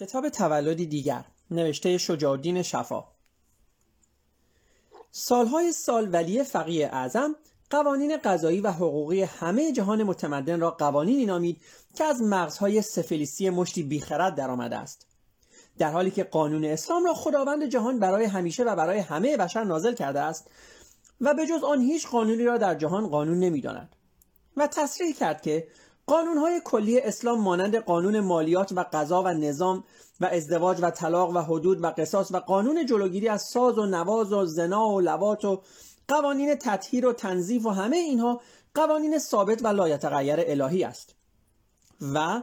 کتاب تولدی دیگر نوشته شجاعالدین شفا. سالهای سال ولی فقیه اعظم قوانین قضایی و حقوقی همه جهان متمدن را قوانینی نامید که از مغزهای سفلیسی مشتی بیخرد درآمده است. در حالی که قانون اسلام را خداوند جهان برای همیشه و برای همه بشر نازل کرده است و به جز آن هیچ قانونی را در جهان قانون نمی‌داند. و تصریح کرد که قانونهای کلی اسلام مانند قانون مالیات و قضا و نظام و ازدواج و طلاق و حدود و قصاص و قانون جلوگیری از ساز و نواز و زنا و لوات و قوانین تطهیر و تنظیف و همه اینها قوانین ثابت و لایتغیر الهی است. و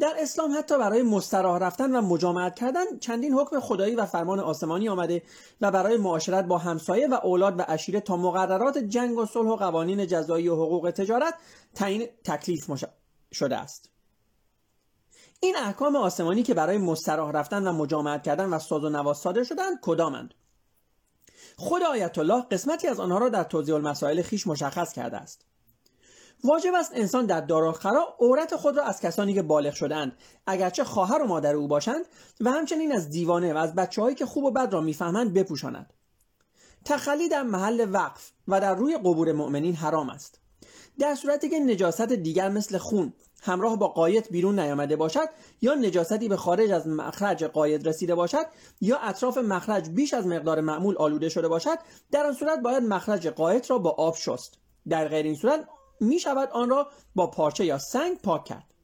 در اسلام حتی برای مستراح رفتن و مجامعت کردن چندین حکم خدایی و فرمان آسمانی آمده و برای معاشرت با همسایه و اولاد و عشیره تا مقررات جنگ و صلح و قوانین جزایی و حقوق تجارت تعیین تکلیف شده است. این احکام آسمانی که برای مستراح رفتن و مجامعت کردن و ساز و نواز صادر شدند کدامند؟ خود آیت الله قسمتی از آنها را در توضیح المسائل خیش مشخص کرده است. واجب است انسان در دارالخرا عورت خود را از کسانی که بالغ شدند اگرچه خواهر و مادر او باشند و همچنین از دیوانه و از بچههایی که خوب و بد را می‌فهمند بپوشاند. تخلی در محل وقف و در روی قبور مؤمنین حرام است. در صورتی که نجاست دیگر مثل خون همراه با قایت بیرون نیامده باشد یا نجاستی به خارج از مخرج قایت رسیده باشد یا اطراف مخرج بیش از مقدار معمول آلوده شده باشد در آن صورت باید مخرج قایت را با آب شست. در غیر این صورت می شود آن را با پارچه یا سنگ پاک کرد.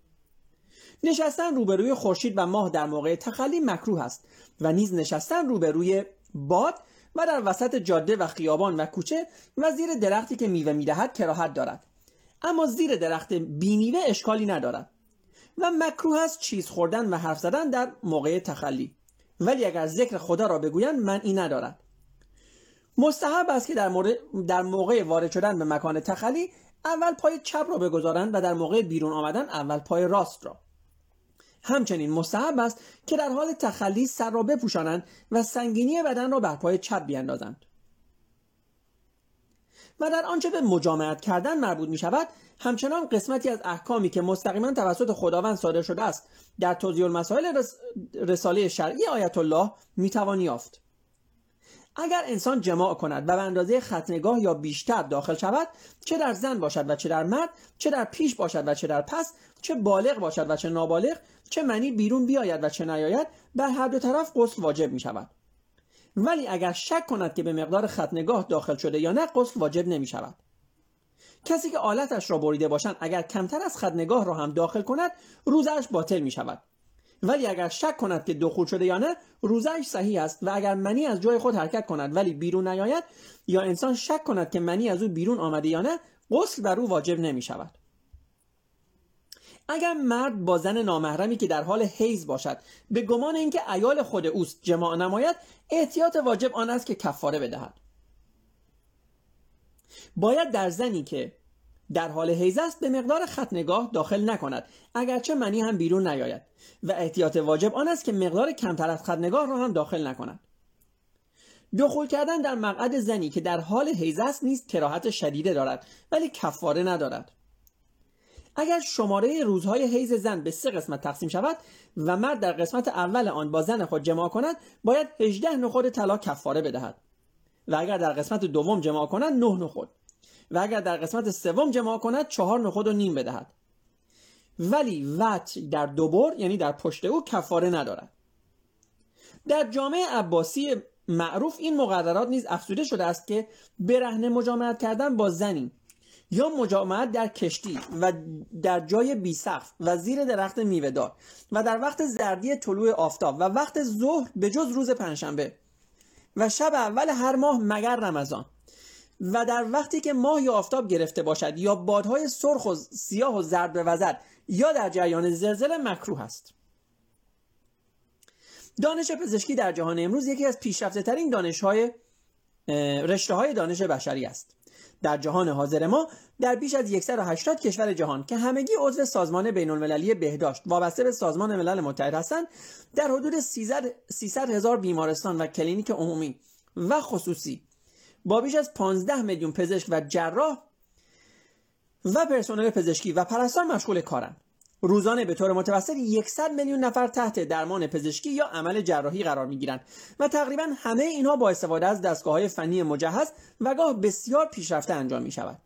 نشستن روبروی خورشید و ماه در موقع تخلی مکروه است و نیز نشستن روبروی باد و در وسط جاده و خیابان و کوچه و زیر درختی که میوه می‌دهد کراهت دارد. اما زیر درخت بینیوه اشکالی ندارد و مکروه است چیز خوردن و حرف زدن در موقع تخلی. ولی اگر ذکر خدا را بگویند منعی ندارد. مستحب است که در, در موقع وارد شدن به مکان تخلی اول پای چپ را بگذارند و در موقع بیرون آمدن اول پای راست را. همچنین مستحب است که در حال تخلی سر را بپوشانند و سنگینی بدن را بر پای چپ بیاندازند. و در آنچه به مجامعت کردن مربوط می شود همچنان قسمتی از احکامی که مستقیما توسط خداوند صادر شده است در توضیح المسائل رساله شرعی آیت الله می توان یافت. اگر انسان جماع کند و به اندازه ختنگاه یا بیشتر داخل شود چه در زن باشد و چه در مرد چه در پیش باشد و چه در پس چه بالغ باشد و چه نابالغ چه منی بیرون بیاید و چه نیاید بر هر دو طرف غسل واجب می شود ولی اگر شک کند که به مقدار ختنگاه داخل شده یا نه غسل واجب نمی شود کسی که آلتش را بریده باشند اگر کمتر از ختنگاه را هم داخل کند روزش باطل می شود ولی اگر شک کند که دخول شده یا نه روزش صحیح است و اگر منی از جای خود حرکت کند ولی بیرون نیاید یا انسان شک کند که منی از او بیرون آمده یا نه غسل بر او واجب نمی شود اگر مرد با زن نامحرمی که در حال حیز باشد به گمان اینکه ایال خود اوست جماع نماید احتیاط واجب آن است که کفاره بدهد. باید در زنی که در حال حیز است به مقدار ختنگاه داخل نکند اگرچه منی هم بیرون نیاید و احتیاط واجب آن است که مقدار کمتر از ختنگاه را هم داخل نکند. دخول کردن در مقعد زنی که در حال حیز است نیست کراهت شدیده دارد ولی کفاره ندارد. اگر شماره روزهای حیز زن به سه قسمت تقسیم شود و مرد در قسمت اول آن با زن خود جماع کند باید 18 نخود طلا کفاره بدهد. و اگر در قسمت دوم جماع کند 9 نخود. و اگر در قسمت سوم جماع کند چهار نخود و نیم بدهد. ولی وط در دوبر یعنی در پشت او کفاره ندارد. در جامعه عباسی معروف این مقررات نیز افزوده شده است که برهنه مجامعت کردن با زنی یا مجامعت در کشتی و در جای بیسقف و زیر درخت میوهدار و در وقت زردی طلوع آفتاب و وقت ظهر به جز روز پنجشنبه و شب اول هر ماه مگر رمضان و در وقتی که ماه یا آفتاب گرفته باشد یا بادهای سرخ و سیاه و زرد به وزد یا در جریان زلزله مکروه است. دانش پزشکی در جهان امروز یکی از پیشرفته ترین دانش های رشته های دانش بشری است. در جهان حاضر ما در بیش از 180 کشور جهان که همگی عضو سازمان بین المللی بهداشت وابسته به سازمان ملل متحد هستند در حدود 300 هزار بیمارستان و کلینیک عمومی و خصوصی با بیش از 15 میلیون پزشک و جراح و پرسنل پزشکی و پرستار مشغول کارند. روزانه به طور متوسط 100 میلیون نفر تحت درمان پزشکی یا عمل جراحی قرار می گیرند و تقریبا همه اینها با استفاده از دستگاه های فنی مجهز و گاه بسیار پیشرفته انجام می شود.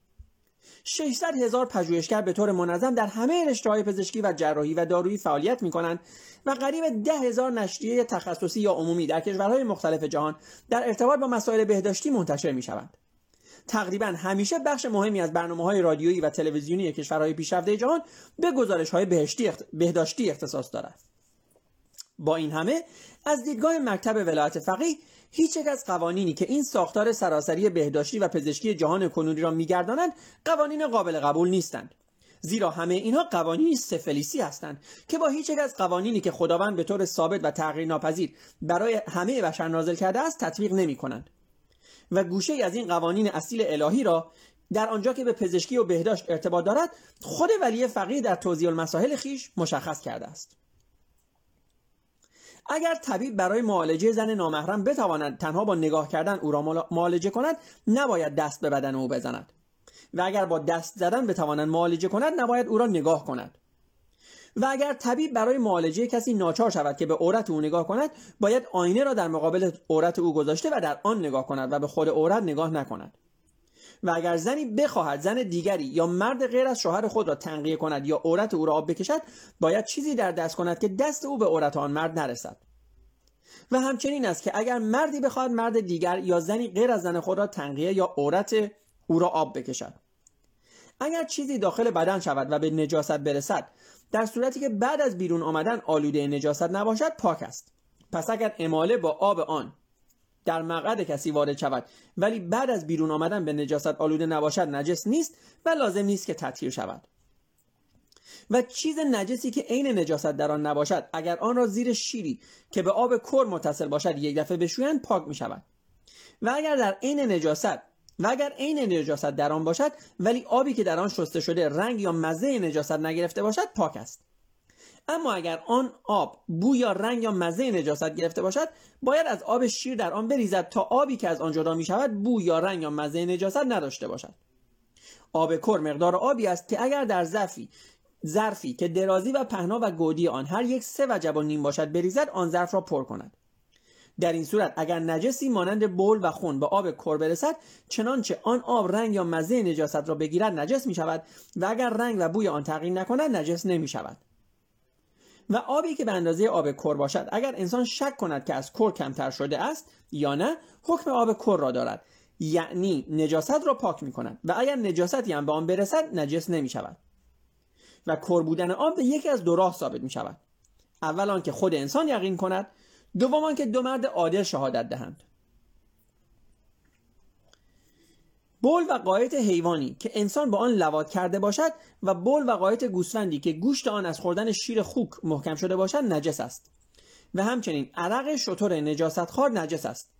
600 هزار پژوهشگر به طور منظم در همه رشته های پزشکی و جراحی و دارویی فعالیت می کنند و قریب ده هزار نشریه تخصصی یا عمومی در کشورهای مختلف جهان در ارتباط با مسائل بهداشتی منتشر می شوند. تقریبا همیشه بخش مهمی از برنامه های رادیویی و تلویزیونی کشورهای پیشرفته جهان به گزارش های بهداشتی اختصاص دارد. با این همه از دیدگاه مکتب ولایت فقیه هیچ یک از قوانینی که این ساختار سراسری بهداشتی و پزشکی جهان کنونی را میگردانند قوانین قابل قبول نیستند زیرا همه اینها قوانینی سفلیسی هستند که با هیچ یک از قوانینی که خداوند به طور ثابت و تغییر ناپذیر برای همه بشر نازل کرده است تطبیق نمی کنند و گوشه از این قوانین اصیل الهی را در آنجا که به پزشکی و بهداشت ارتباط دارد خود ولی فقیه در توضیح المسائل خیش مشخص کرده است. اگر طبیب برای معالجه زن نامحرم بتواند تنها با نگاه کردن او را معالجه کند نباید دست به بدن او بزند. و اگر با دست زدن بتواند معالجه کند نباید او را نگاه کند. و اگر طبیب برای معالجه کسی ناچار شود که به عورت او نگاه کند باید آینه را در مقابل عورت او گذاشته و در آن نگاه کند و به خود عورت نگاه نکند. و اگر زنی بخواهد زن دیگری یا مرد غیر از شوهر خود را تنقیه کند یا عورت او را آب بکشد باید چیزی در دست کند که دست او به عورت آن مرد نرسد. و همچنین است که اگر مردی بخواهد مرد دیگر یا زنی غیر از زن خود را تنقیه یا عورت او را آب بکشد. اگر چیزی داخل بدن شود و به نجاست برسد در صورتی که بعد از بیرون آمدن آلوده نجاست نباشد پاک است. پس اگر اماله با آب آن در مقعد کسی وارد شود ولی بعد از بیرون آمدن به نجاست آلوده نباشد نجس نیست و لازم نیست که تطهیر شود. و چیز نجسی که عین نجاست در آن نباشد اگر آن را زیر شیری که به آب کر متصل باشد یک دفعه بشویند پاک می شود و اگر در عین نجاست و اگر عین نجاست در آن باشد ولی آبی که در آن شسته شده رنگ یا مزه نجاست نگرفته باشد پاک است. اما اگر آن آب بو یا رنگ یا مزه نجاست گرفته باشد باید از آب شیر در آن بریزد تا آبی که از آن جدا می شود بو یا رنگ یا مزه نجاست نداشته باشد. آب کر مقدار آبی است که اگر در ظرفی ظرفی که درازی و پهنا و گودی آن هر یک سه وجب و نیم باشد بریزد آن ظرف را پر کند. در این صورت اگر نجسی مانند بول و خون به آب کر برسد چنانچه آن آب رنگ یا مزه نجاست را بگیرد نجس می شود و اگر رنگ و بوی آن تغییر نکند نجس نمی شود و آبی که به اندازه آب کر باشد اگر انسان شک کند که از کر کمتر شده است یا نه حکم آب کر را دارد. یعنی نجاست را پاک می کند و اگر نجاستی هم به آن برسد نجس نمی شود و کر بودن آب به یکی از دو راه ثابت می شود اول آنکه خود انسان یقین کند دوم آنکه دو مرد عادل شهادت دهند. بول و قایت حیوانی که انسان با آن لوات کرده باشد و بول و قایت گوسفندی که گوشت آن از خوردن شیر خوک محکم شده باشد نجس است. و همچنین عرق شطور نجاست خار نجس است.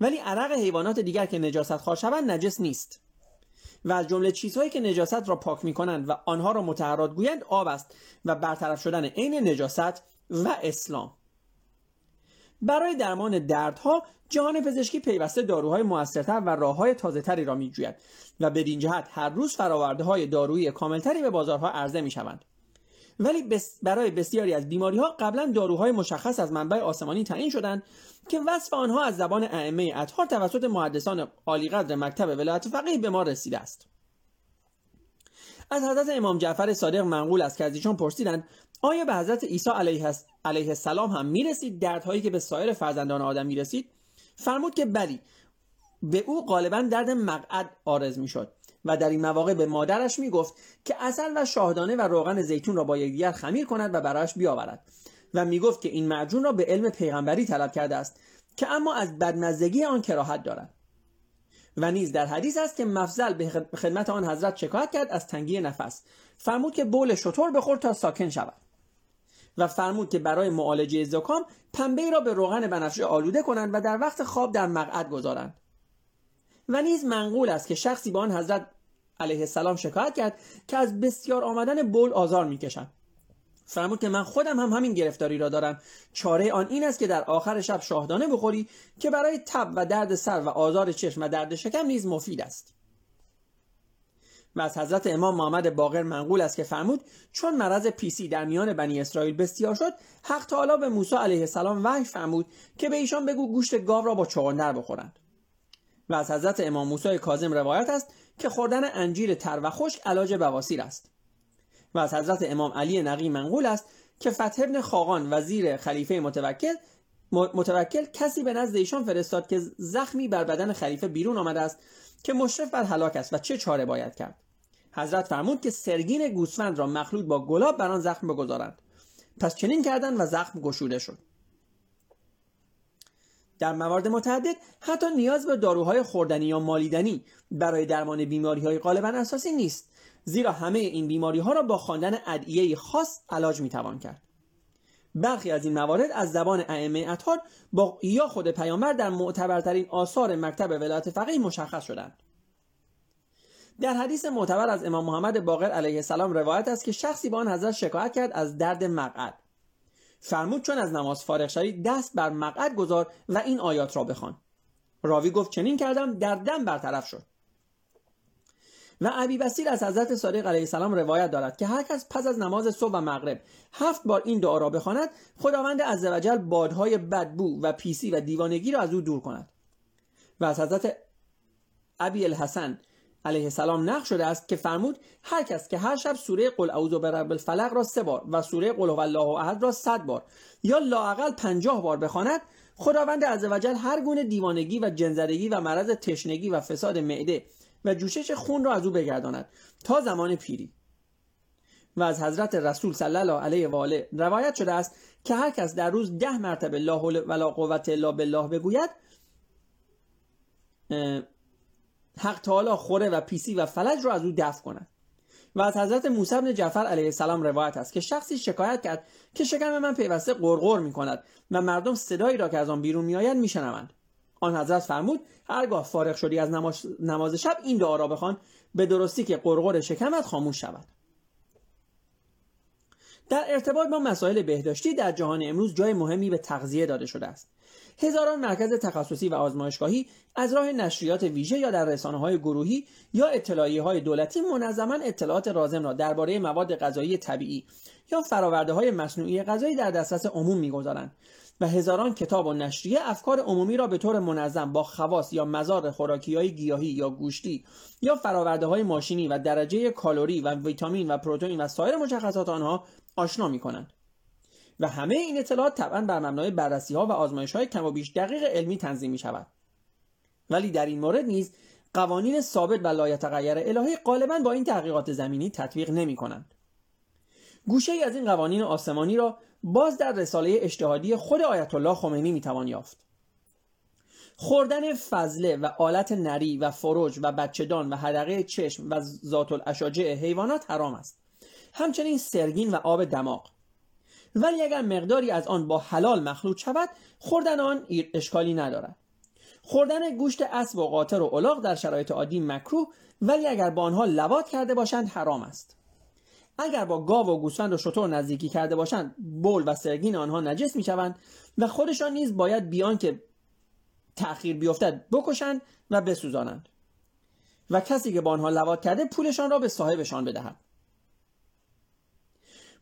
ولی عرق حیوانات دیگر که نجاست خار شوند نجس نیست. و از جمله چیزهایی که نجاست را پاک می کنند و آنها را متحرات گویند آب است و برطرف شدن عین نجاست و اسلام. برای درمان دردها جهان پزشکی پیوسته داروهای موثرتر و راههای تازهتری را میجوید و بدین جهت هر روز فراورده های دارویی کاملتری به بازارها عرضه می شوند. ولی برای بسیاری از بیماری ها قبلا داروهای مشخص از منبع آسمانی تعیین شدند که وصف آنها از زبان ائمه اطهار توسط محدثان عالیقدر مکتب ولایت فقیه به ما رسیده است از حضرت امام جعفر صادق منقول است که از ایشان پرسیدند آیا به حضرت عیسی علیه, علیه السلام هم می‌رسید. دردهایی که به سایر فرزندان آدم می‌رسید فرمود که بلی. به او غالبا درد مقعد آرز می‌شد و در این مواقع به مادرش می‌گفت که اصل و شاهدانه و روغن زیتون را با یکدیگر خمیر کند و برایش بیاورد و می‌گفت که این معجون را به علم پیغمبری طلب کرده است که اما از بدمزگی آن کراهت دارد. و نیز در حدیث است که مفضل به خدمت آن حضرت شکایت کرد از تنگی نفس. فرمود که بول شطور بخور تا ساکن شود. و فرمود که برای معالجه زکام پنبه را به روغن بنفشه آلوده کنند و در وقت خواب در مقعد گذارند. و نیز منقول است که شخصی به آن حضرت علیه السلام شکایت کرد که از بسیار آمدن بول آزار می‌کشند فرمود که من خودم هم همین گرفتاری را دارم. چاره آن این است که در آخر شب شاهدانه بخوری که برای تب و درد سر و آزار چشم و درد شکم نیز مفید است. و از حضرت امام محمد باقر منقول است که فرمود چون مرض پیسی در میان بنی اسرائیل بسیار شد حق تعالی به موسی علیه السلام وحی فرمود که به ایشان بگو گوشت گاو را با چغندر بخورند. و از حضرت امام موسی کاظم روایت است که خوردن انجیر تر و خشک علاج بواسیر است. و از حضرت امام علی نقی منقول است که فتح ابن خاقان وزیر خلیفه متوکل متوکل کسی به نزد ایشان فرستاد که زخمی بر بدن خلیفه بیرون آمده است که مشرف بر هلاک است و چه چاره باید کرد. حضرت فرمود که سرگین گوسفند را مخلوط با گلاب بر آن زخم بگذارند. پس چنین کردند و زخم گشوده شد. در موارد متعدد حتی نیاز به داروهای خوردنی یا مالیدنی برای درمان بیماری های غالبا اساسی نیست زیرا همه این بیماری ها را با خواندن ادعیه خاص علاج می‌توان کرد. برخی از این موارد از زبان ائمه اطهار با یا خود پیامبر در معتبرترین آثار مکتب ولایت فقیه مشخص شدند. در حدیث معتبر از امام محمد باقر علیه السلام روایت است که شخصی با آن حضرت شکایت کرد از درد مقعد. فرمود چون از نماز فارغ شدی دست بر مقعد گذار و این آیات را بخوان. راوی گفت چنین کردم در دم برطرف شد. و ابی بسیر از حضرت صادق علیه السلام روایت دارد که هر کس پس از نماز صبح و مغرب هفت بار این دعا را بخواند خداوند عزوجل بادهای بدبو و پیسی و دیوانگی را از او دور کند. و از حضرت ابی الحسن علیه السلام نقل شده است که فرمود هر کس که هر شب سوره قل اعوذ برب الفلق را سه بار و سوره قل هو الله احد را صد بار یا لااقل پنجاه بار بخواند خداوند عزوجل هر گونه دیوانگی و جنزدگی و مرض تشنگی و فساد معده و جوشش خون را از او بگرداند تا زمان پیری. و از حضرت رسول صلی الله علیه و آله روایت شده است که هر کس در روز ده مرتبه لا حول ولا قوت الا بالله بگوید حق تعالی خوره و پیسی و فلج را از او دفع کند. و از حضرت موسی بن جعفر علیه السلام روایت است که شخصی شکایت کرد که شکم من پیوسته قرقر می کند و مردم صدایی را که از آن بیرون میآید میشنوند. آن حضرت فرمود هرگاه فارغ شدی از نماز, شب این دعا را بخوان. به درستی که قرقر شکمت خاموش شود. در ارتباط با مسائل بهداشتی در جهان امروز جای مهمی به تغذیه داده شده است. هزاران مرکز تخصصی و آزمایشگاهی از راه نشریات ویژه یا در رسانه های گروهی یا اطلاعیه های دولتی منظما اطلاعات رازم را درباره مواد غذایی طبیعی یا فراورده های مصنوعی غذایی در دسترس عموم می‌گذارند. و هزاران کتاب و نشریه افکار عمومی را به طور منظم با خواص یا مزار خوراکی های گیاهی یا گوشتی یا فراورده های ماشینی و درجه کالری و ویتامین و پروتئین و سایر مشخصات آنها آشنا می کنند. و همه این اطلاعات طبعا بر مبنای بررسی ها و آزمایش های کم و بیش دقیق علمی تنظیم می شود. ولی در این مورد نیز قوانین ثابت و لایتغیر الهی غالبا با این تحقیقات زمینی تطبیق نمی کنند. گوشه ای از این قوانین آسمانی را باز در رساله اجتهادی خود آیت الله خمینی می‌توان یافت. خوردن فضله و آلت نری و فروج و بچهدان و حدقه چشم و ذات الاشاجع حیوانات حرام است. همچنین سرگین و آب دماغ. ولی اگر مقداری از آن با حلال مخلوط شود خوردن آن اشکالی ندارد. خوردن گوشت اسب و قاطر و الاغ در شرایط عادی مکروه ولی اگر با آنها لوات کرده باشند حرام است. اگر با گاو و گوسفند و شتر نزدیکی کرده باشند بول و سرگین آنها نجس می‌شوند و خودشان نیز باید بیان که تأخیر بیفتد بکشند و بسوزانند و کسی که با آنها لوات کرده پولشان را به صاحبشان بدهد.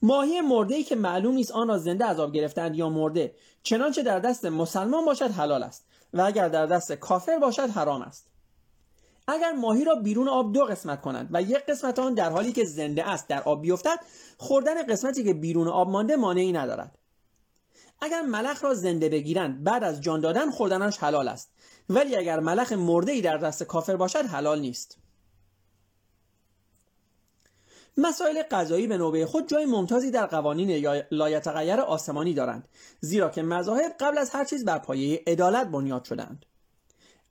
ماهی مرده ای که معلوم نیست آن را زنده از آب گرفتند یا مرده چنانچه در دست مسلمان باشد حلال است و اگر در دست کافر باشد حرام است. اگر ماهی را بیرون آب دو قسمت کنند و یک قسمت آن در حالی که زنده است در آب بیفتد خوردن قسمتی که بیرون آب مانده مانعی ندارد. اگر ملخ را زنده بگیرند بعد از جان دادن خوردنش حلال است. ولی اگر ملخ مرده ای در دست کافر باشد حلال نیست. مسائل غذایی به نوبه خود جای ممتازی در قوانین لایتغیر آسمانی دارند زیرا که مذاهب قبل از هر چیز بر پایه عدالت بنیاد شدند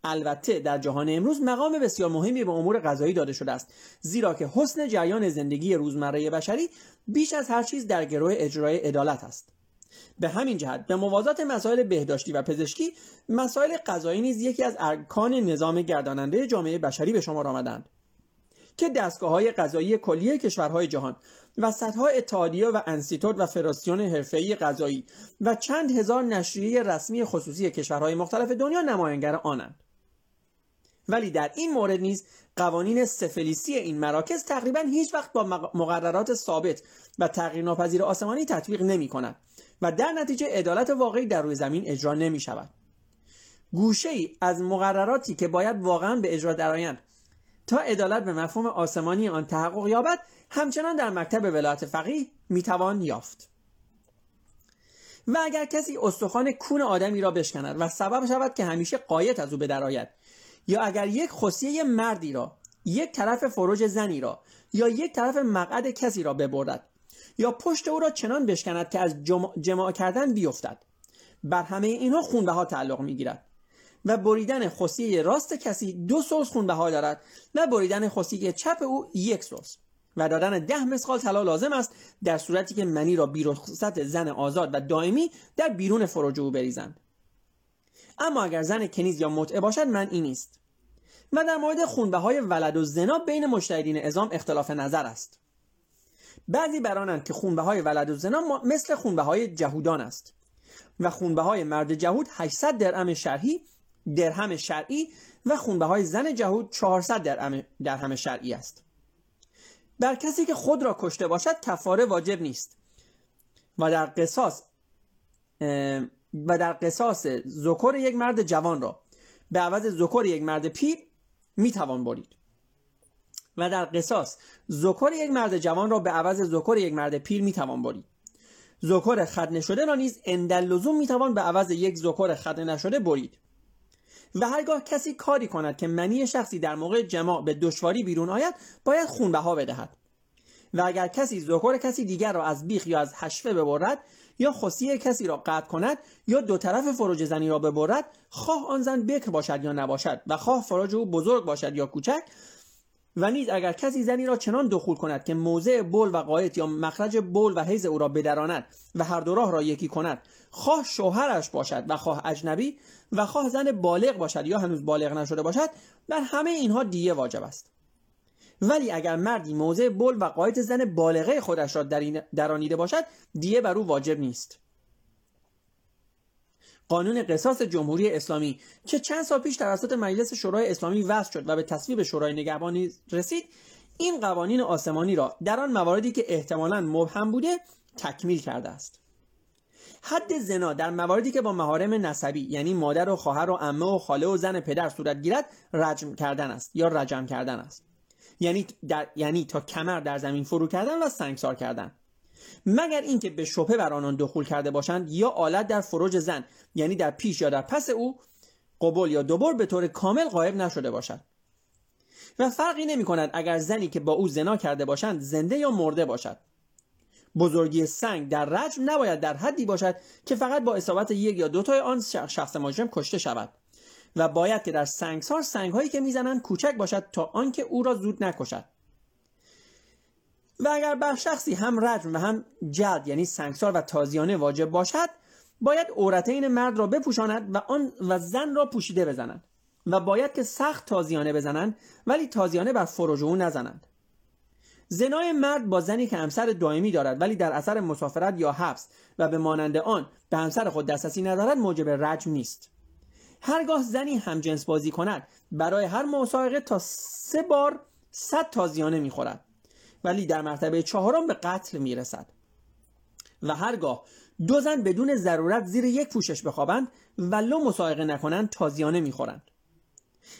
البته در جهان امروز مقام بسیار مهمی به امور غذایی داده شده است. زیرا که حسن جریان زندگی روزمره بشری بیش از هر چیز در گروه اجرای عدالت است. به همین جهت به موازات مسائل بهداشتی و پزشکی مسائل غذایی نیز یکی از ارکان نظام گرداننده جامعه بشری به شما آمدند. که دستگاه های غذایی کلیه کشورهای جهان و صدها اتحادیه و انسیتوت و فراسیون حرفه‌ای غذایی و چند هزار نشریه رسمی خصوصی کشورهای مختلف دنیا نمایانگر آنند. ولی در این مورد نیز قوانین سفلیسی این مراکز تقریبا هیچ وقت با مقررات ثابت و تغییر ناپذیر آسمانی تطبیق نمی کنند و در نتیجه عدالت واقعی در روی زمین اجرا نمی شود. گوشه ای از مقرراتی که باید واقعا به اجرا درآیند تا عدالت به مفهوم آسمانی آن تحقق یابد همچنان در مکتب ولایت فقیه می‌توان یافت. و اگر کسی استخوان کون آدمی را بشکند و سبب شود که همیشه قایت از او بدرآید یا اگر یک خصیه مردی را یک طرف فروج زنی را یا یک طرف مقعد کسی را ببرد یا پشت او را چنان بشکند که از جماع کردن بیفتد بر همه اینها خونبه ها تعلق می‌گیرد. و بریدن خصیه راست کسی دو سوز خونبه ها دارد و بریدن خصیه چپ او یک سوز و دادن ده مسقال طلا لازم است در صورتی که منی را بیرخصت زن آزاد و دائمی در بیرون فروج او بریزند. اما اگر زن کنیز یا متعه باشد من این نیست. و در مورد خونبه های ولد و زنا بین مشتهدین ازام اختلاف نظر است. بعضی برانند که خونبه های ولد و زنا مثل خونبه های جهودان است. و خونبه های مرد جهود 800 درهم شرعی درهم شرعی و خونبه های زن جهود 400 درهم درهم شرعی است. بر کسی که خود را کشته باشد کفاره واجب نیست. و در قصاص و در قصاص ذکر یک مرد جوان را به عوض ذکر یک مرد پیر می توان برید. و در قصاص ذکر یک مرد جوان را به عوض ذکر یک مرد پیر می توان برید. ذکر خدنه شده را نیز اندل لزوم می توان به عوض یک ذکر خدنه نشده برید. و هرگاه کسی کاری کند که منی شخصی در موقع جماع به دشواری بیرون آید باید خونبها بدهد. و اگر کسی ذکر کسی دیگر را از بیخ یا از حشفه ببرد یا خصی کسی را قطع کند یا دو طرف فروج زنی را ببرد خواه آن زن بکر باشد یا نباشد و خواه فروج او بزرگ باشد یا کوچک. و نیز اگر کسی زنی را چنان دخول کند که موضع بول و قایت یا مخرج بول و حیز او را بدراند و هر دو راه را یکی کند خواه شوهرش باشد و خواه اجنبی و خواه زن بالغ باشد یا هنوز بالغ نشده باشد بر همه اینها دیه واجب است. ولی اگر مردی موضع بول و قایت زن بالغه خودش را درانیده باشد دیه بر او واجب نیست. قانون قصاص جمهوری اسلامی که چند سال پیش توسط مجلس شورای اسلامی وضع شد و به تصویب شورای نگهبانی رسید این قوانین آسمانی را در آن مواردی که احتمالا مبهم بوده تکمیل کرده است. حد زنا در مواردی که با محارم نسبی یعنی مادر و خواهر و عمه و خاله و زن پدر صورت گیرد رجم کردن است یا رجم کردن است. یعنی, در... یعنی تا کمر در زمین فرو کردن و سنگسار کردن. مگر اینکه به شبهه بر آنان دخول کرده باشند یا آلت در فروج زن یعنی در پیش یا در پس او قبول یا دوبار به طور کامل غایب نشده باشد. و فرقی نمی کند اگر زنی که با او زنا کرده باشند زنده یا مرده باشد. بزرگی سنگ در رجم نباید در حدی باشد که فقط با اصابت یک یا دو تای آن شخص مجرم کشته شود. و باید که در سنگسار سنگ هایی که می‌زنند کوچک باشد تا آنکه او را زود نکشد. و اگر بر شخصی هم رجم و هم جلد یعنی سنگسار و تازیانه واجب باشد باید عورتین مرد را بپوشاند و آن و زن را پوشیده بزنند و باید که سخت تازیانه بزنند ولی تازیانه بر فروج او نزنند. زنای مرد با زنی که همسر دائمی دارد ولی در اثر مسافرت یا حبس و به مانند آن به همسر خود دسترسی ندارد موجب رجم نیست. هرگاه زنی هم جنس بازی کند برای هر مسابقه تا سه بار صد تازیانه می‌خورد. ولی در مرتبه چهارم به قتل می‌رسد. و هرگاه دو زن بدون ضرورت زیر یک پوشش بخوابند ولو مسابقه نکنند تازیانه می‌خورند.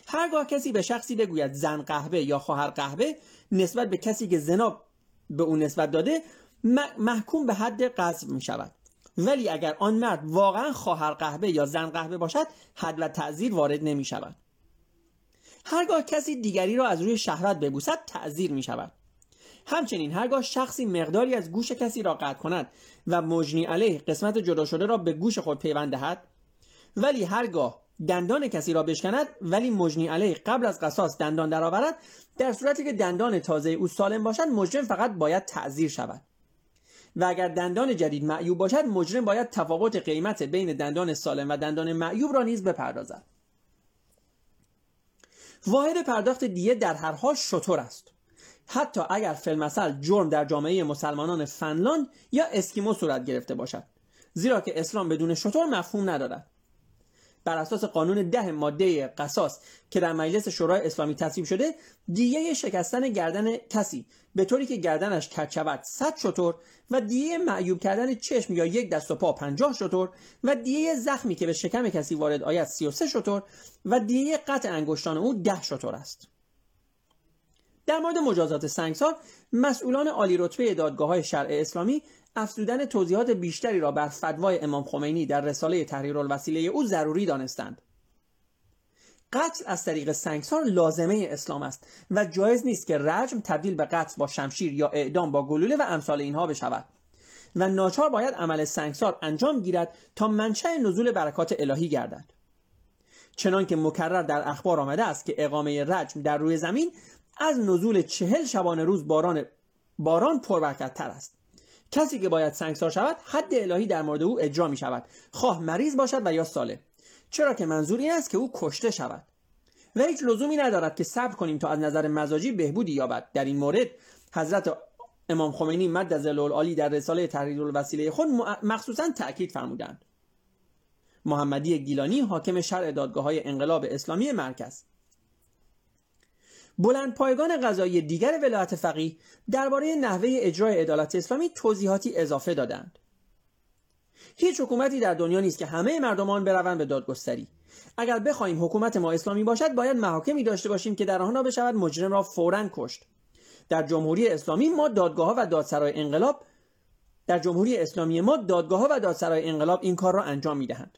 هرگاه کسی به شخصی بگوید زن قهوه یا خواهر قهوه نسبت به کسی که زنا به او نسبت داده محکوم به حد قذف می شود ولی اگر آن مرد واقعا خواهر قهوه یا زن قهوه باشد حد و تعذیر وارد نمی شود هرگاه کسی دیگری را از روی شهرت ببوسد تعذیر می شود همچنین هرگاه شخصی مقداری از گوش کسی را قطع کند و مجنی علیه قسمت جدا شده را به گوش خود پیوند دهد ولی هرگاه دندان کسی را بشکند ولی مجنی علیه قبل از قصاص دندان درآورد در صورتی که دندان تازه او سالم باشد مجرم فقط باید تعذیر شود. و اگر دندان جدید معیوب باشد مجرم باید تفاوت قیمت بین دندان سالم و دندان معیوب را نیز بپردازد. واحد پرداخت دیه در هر حال شطور است. حتی اگر فلمسل جرم در جامعه مسلمانان فنلاند یا اسکیمو صورت گرفته باشد. زیرا که اسلام بدون شطور مفهوم ندارد. بر اساس قانون ده ماده قصاص که در مجلس شورای اسلامی تصویب شده دیه شکستن گردن کسی به طوری که گردنش کج شود 100 شطور و دیه معیوب کردن چشم یا یک دست و پا 50 شطور و دیه زخمی که به شکم کسی وارد آید 33 شطور و دیه قطع انگشتان او 10 شطور است. در مورد مجازات سنگسار مسئولان عالی رتبه دادگاه های شرع اسلامی افزودن توضیحات بیشتری را بر فتوای امام خمینی در رساله تحریر الوسیله او ضروری دانستند. قتل از طریق سنگسار لازمه اسلام است و جایز نیست که رجم تبدیل به قتل با شمشیر یا اعدام با گلوله و امثال اینها بشود و ناچار باید عمل سنگسار انجام گیرد تا منشأ نزول برکات الهی گردد. چنان که مکرر در اخبار آمده است که اقامه رجم در روی زمین از نزول چهل شبانه روز باران باران تر است. کسی که باید سنگسار شود حد الهی در مورد او اجرا می شود. خواه مریض باشد و یا ساله چرا که منظور این است که او کشته شود. و هیچ لزومی ندارد که صبر کنیم تا از نظر مزاجی بهبودی یابد. در این مورد حضرت امام خمینی مد از العالی در رساله تحریر الوسیله خود مخصوصا تاکید فرمودند. محمدی گیلانی حاکم شرع دادگاه های انقلاب اسلامی مرکز. بلند پایگان قضایی دیگر ولایت فقیه درباره نحوه اجرای عدالت اسلامی توضیحاتی اضافه دادند. هیچ حکومتی در دنیا نیست که همه مردمان بروند به دادگستری. اگر بخواهیم حکومت ما اسلامی باشد باید محاکمی داشته باشیم که در آنها بشود مجرم را فورا کشت. در جمهوری اسلامی ما دادگاه و دادسرای انقلاب در جمهوری اسلامی ما دادگاه و دادسرای انقلاب این کار را انجام می‌دهند.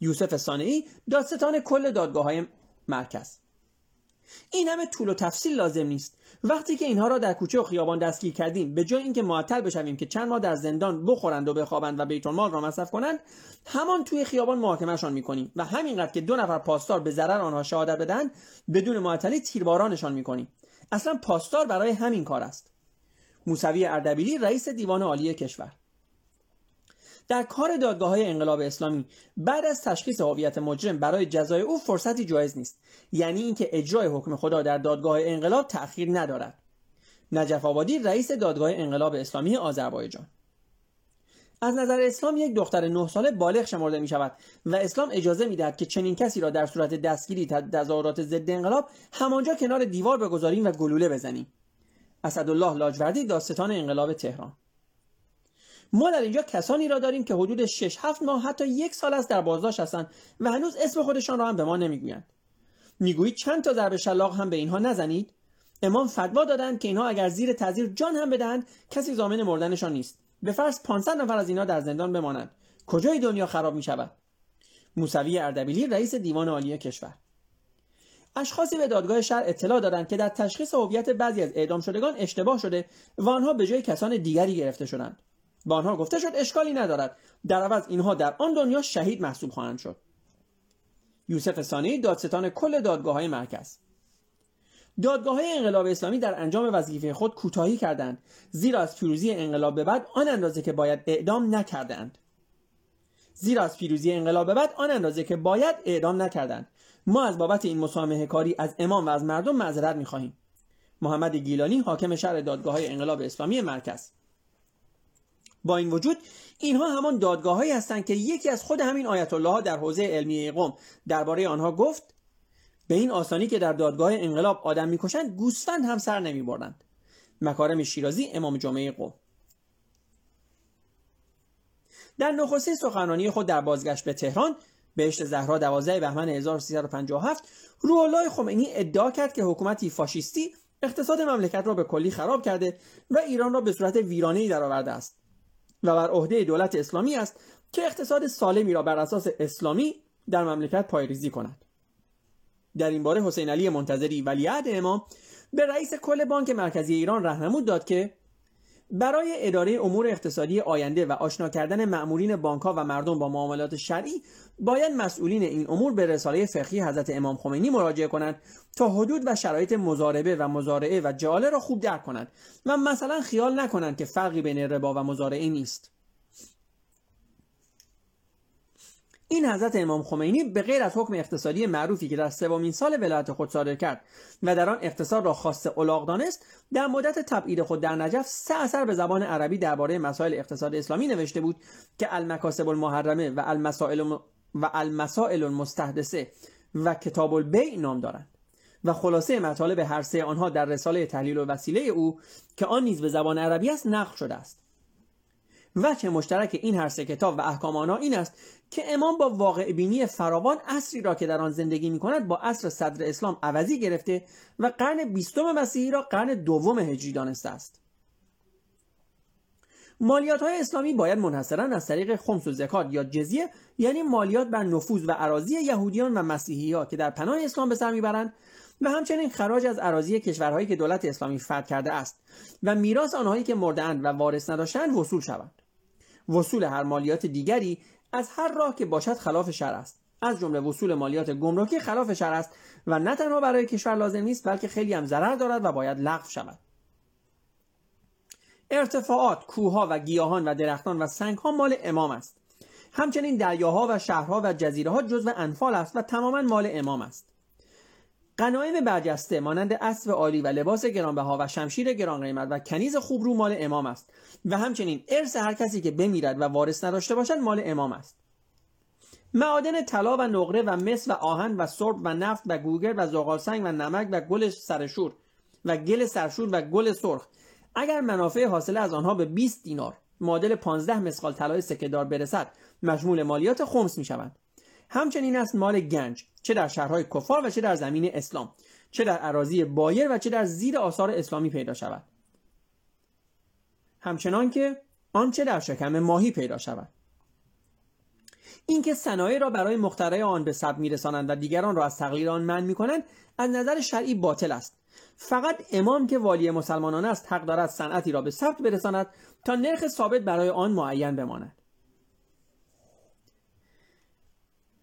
یوسف سانعی دادستان کل دادگاه های مرکز. این همه طول و تفصیل لازم نیست. وقتی که اینها را در کوچه و خیابان دستگیر کردیم به جای اینکه معطل بشویم که چند ماه در زندان بخورند و بخوابند و بیت المال را مصرف کنند همان توی خیابان محاکمهشان می‌کنیم و همینقدر که دو نفر پاسدار به ضرر آنها شهادت بدهند بدون معطلی تیربارانشان می‌کنیم. اصلا پاسدار برای همین کار است. موسوی اردبیلی رئیس دیوان عالی کشور. در کار دادگاه های انقلاب اسلامی بعد از تشخیص هویت مجرم برای جزای او فرصتی جایز نیست. یعنی اینکه اجرای حکم خدا در دادگاه انقلاب تأخیر ندارد. نجف آبادی رئیس دادگاه انقلاب اسلامی آذربایجان. از نظر اسلام یک دختر نه ساله بالغ شمرده می شود و اسلام اجازه می دهد که چنین کسی را در صورت دستگیری تظاهرات ضد انقلاب همانجا کنار دیوار بگذاریم و گلوله بزنیم. اسدالله لاجوردی داستان انقلاب تهران. ما در اینجا کسانی را داریم که حدود 6 7 ماه حتی یک سال است در بازداشت هستند و هنوز اسم خودشان را هم به ما نمی‌گویند. می‌گویید چند تا ضربه شلاق هم به اینها نزنید؟ امام فتوا دادند که اینها اگر زیر تذیر جان هم بدهند کسی ضامن مردنشان نیست. به فرض 500 نفر از اینها در زندان بمانند. کجای دنیا خراب می شود موسوی اردبیلی رئیس دیوان عالی کشور. اشخاصی به دادگاه شهر اطلاع دادند که در تشخیص هویت بعضی از اعدام شدگان اشتباه شده و آنها به جای کسان دیگری گرفته شدند. به آنها گفته شد اشکالی ندارد. در عوض اینها در آن دنیا شهید محسوب خواهند شد. یوسف ثانی دادستان کل دادگاه های مرکز. دادگاه های انقلاب اسلامی در انجام وظیفه خود کوتاهی کردند زیرا از پیروزی انقلاب به بعد آن اندازه که باید اعدام نکردند. زیرا از پیروزی انقلاب به بعد آن اندازه که باید اعدام نکردند. ما از بابت این مسامحه کاری از امام و از مردم معذرت می‌خواهیم. محمد گیلانی حاکم شهر دادگاه های انقلاب اسلامی مرکز. با این وجود اینها همان دادگاههایی هستند که یکی از خود همین آیت الله ها در حوزه علمیه قوم درباره آنها گفت به این آسانی که در دادگاه انقلاب آدم می‌کشند گوسفند هم سر نمی‌برند مکارم شیرازی امام جمعه قوم. در نخستین سخنرانی خود در بازگشت به تهران بهشت زهرا 12 بهمن 1357 روح الله خمینی ادعا کرد که حکومتی فاشیستی اقتصاد مملکت را به کلی خراب کرده و ایران را به صورت ویرانه‌ای درآورده است. و بر عهده دولت اسلامی است که اقتصاد سالمی را بر اساس اسلامی در مملکت پایریزی کند. در این باره حسین علی منتظری ولیعهد امام به رئیس کل بانک مرکزی ایران راهنمود داد که برای اداره امور اقتصادی آینده و آشنا کردن مأمورین بانکها و مردم با معاملات شرعی باید مسئولین این امور به رساله فقهی حضرت امام خمینی مراجعه کنند تا حدود و شرایط مزاربه و مزارعه و جاله را خوب درک کنند و مثلا خیال نکنند که فرقی بین ربا و مزارعه نیست. این حضرت امام خمینی به غیر از حکم اقتصادی معروفی که در سومین سال ولایت خود صادر کرد و در آن اقتصاد را خاص الاغ دانست در مدت تبعید خود در نجف سه اثر به زبان عربی درباره مسائل اقتصاد اسلامی نوشته بود که المکاسب المحرمه و المسائل و المسائل المستحدثه و کتاب البیع نام دارند. و خلاصه مطالب هر سه آنها در رساله تحلیل و وسیله او که آن نیز به زبان عربی است نقل شده است. وجه مشترک این هر سه کتاب و احکام آنها این است که امام با واقع بینی فراوان اصری را که در آن زندگی می کند با اصر صدر اسلام عوضی گرفته و قرن بیستم مسیحی را قرن دوم هجری دانسته است. مالیات های اسلامی باید منحصرا از طریق خمس و زکات یا جزیه یعنی مالیات بر نفوذ و عراضی یهودیان و مسیحی ها که در پناه اسلام به سر می‌برند و همچنین خراج از عراضی کشورهایی که دولت اسلامی فتح کرده است و میراث آنهایی که مردهاند و وارث نداشتند وصول شوند. وصول هر مالیات دیگری از هر راه که باشد خلاف شرع است. از جمله وصول مالیات گمرکی خلاف شرع است و نه تنها برای کشور لازم نیست بلکه خیلی هم ضرر دارد و باید لغو شود. ارتفاعات کوهها و گیاهان و درختان و سنگها مال امام است. همچنین دریاها و شهرها و جزیره ها جزو انفال است و تماما مال امام است. غنایم برجسته مانند اسب عالی و لباس گرانبها و شمشیر گران قیمت و کنیز خوبرو مال امام است. و همچنین ارث هر کسی که بمیرد و وارث نداشته باشد مال امام است. معادن طلا و نقره و مس و آهن و سرب و نفت و گوگر و زغالسنگ و نمک و گل سرشور و گل سرشور و گل سرخ. اگر منافع حاصله از آنها به 20 دینار معادل 15 مسقال طلای سکهدار برسد مشمول مالیات خمس می شوند همچنین است مال گنج چه در شهرهای کفار و چه در زمین اسلام چه در عراضی بایر و چه در زیر آثار اسلامی پیدا شود. همچنان که آنچه در شکم ماهی پیدا شود. اینکه صنایع را برای مخترع آن به سب میرسانند و دیگران را از تقلید آن منع می‌کنند از نظر شرعی باطل است. فقط امام که والی مسلمانان است حق دارد صنعتی را به ثبت برساند تا نرخ ثابت برای آن معین بماند.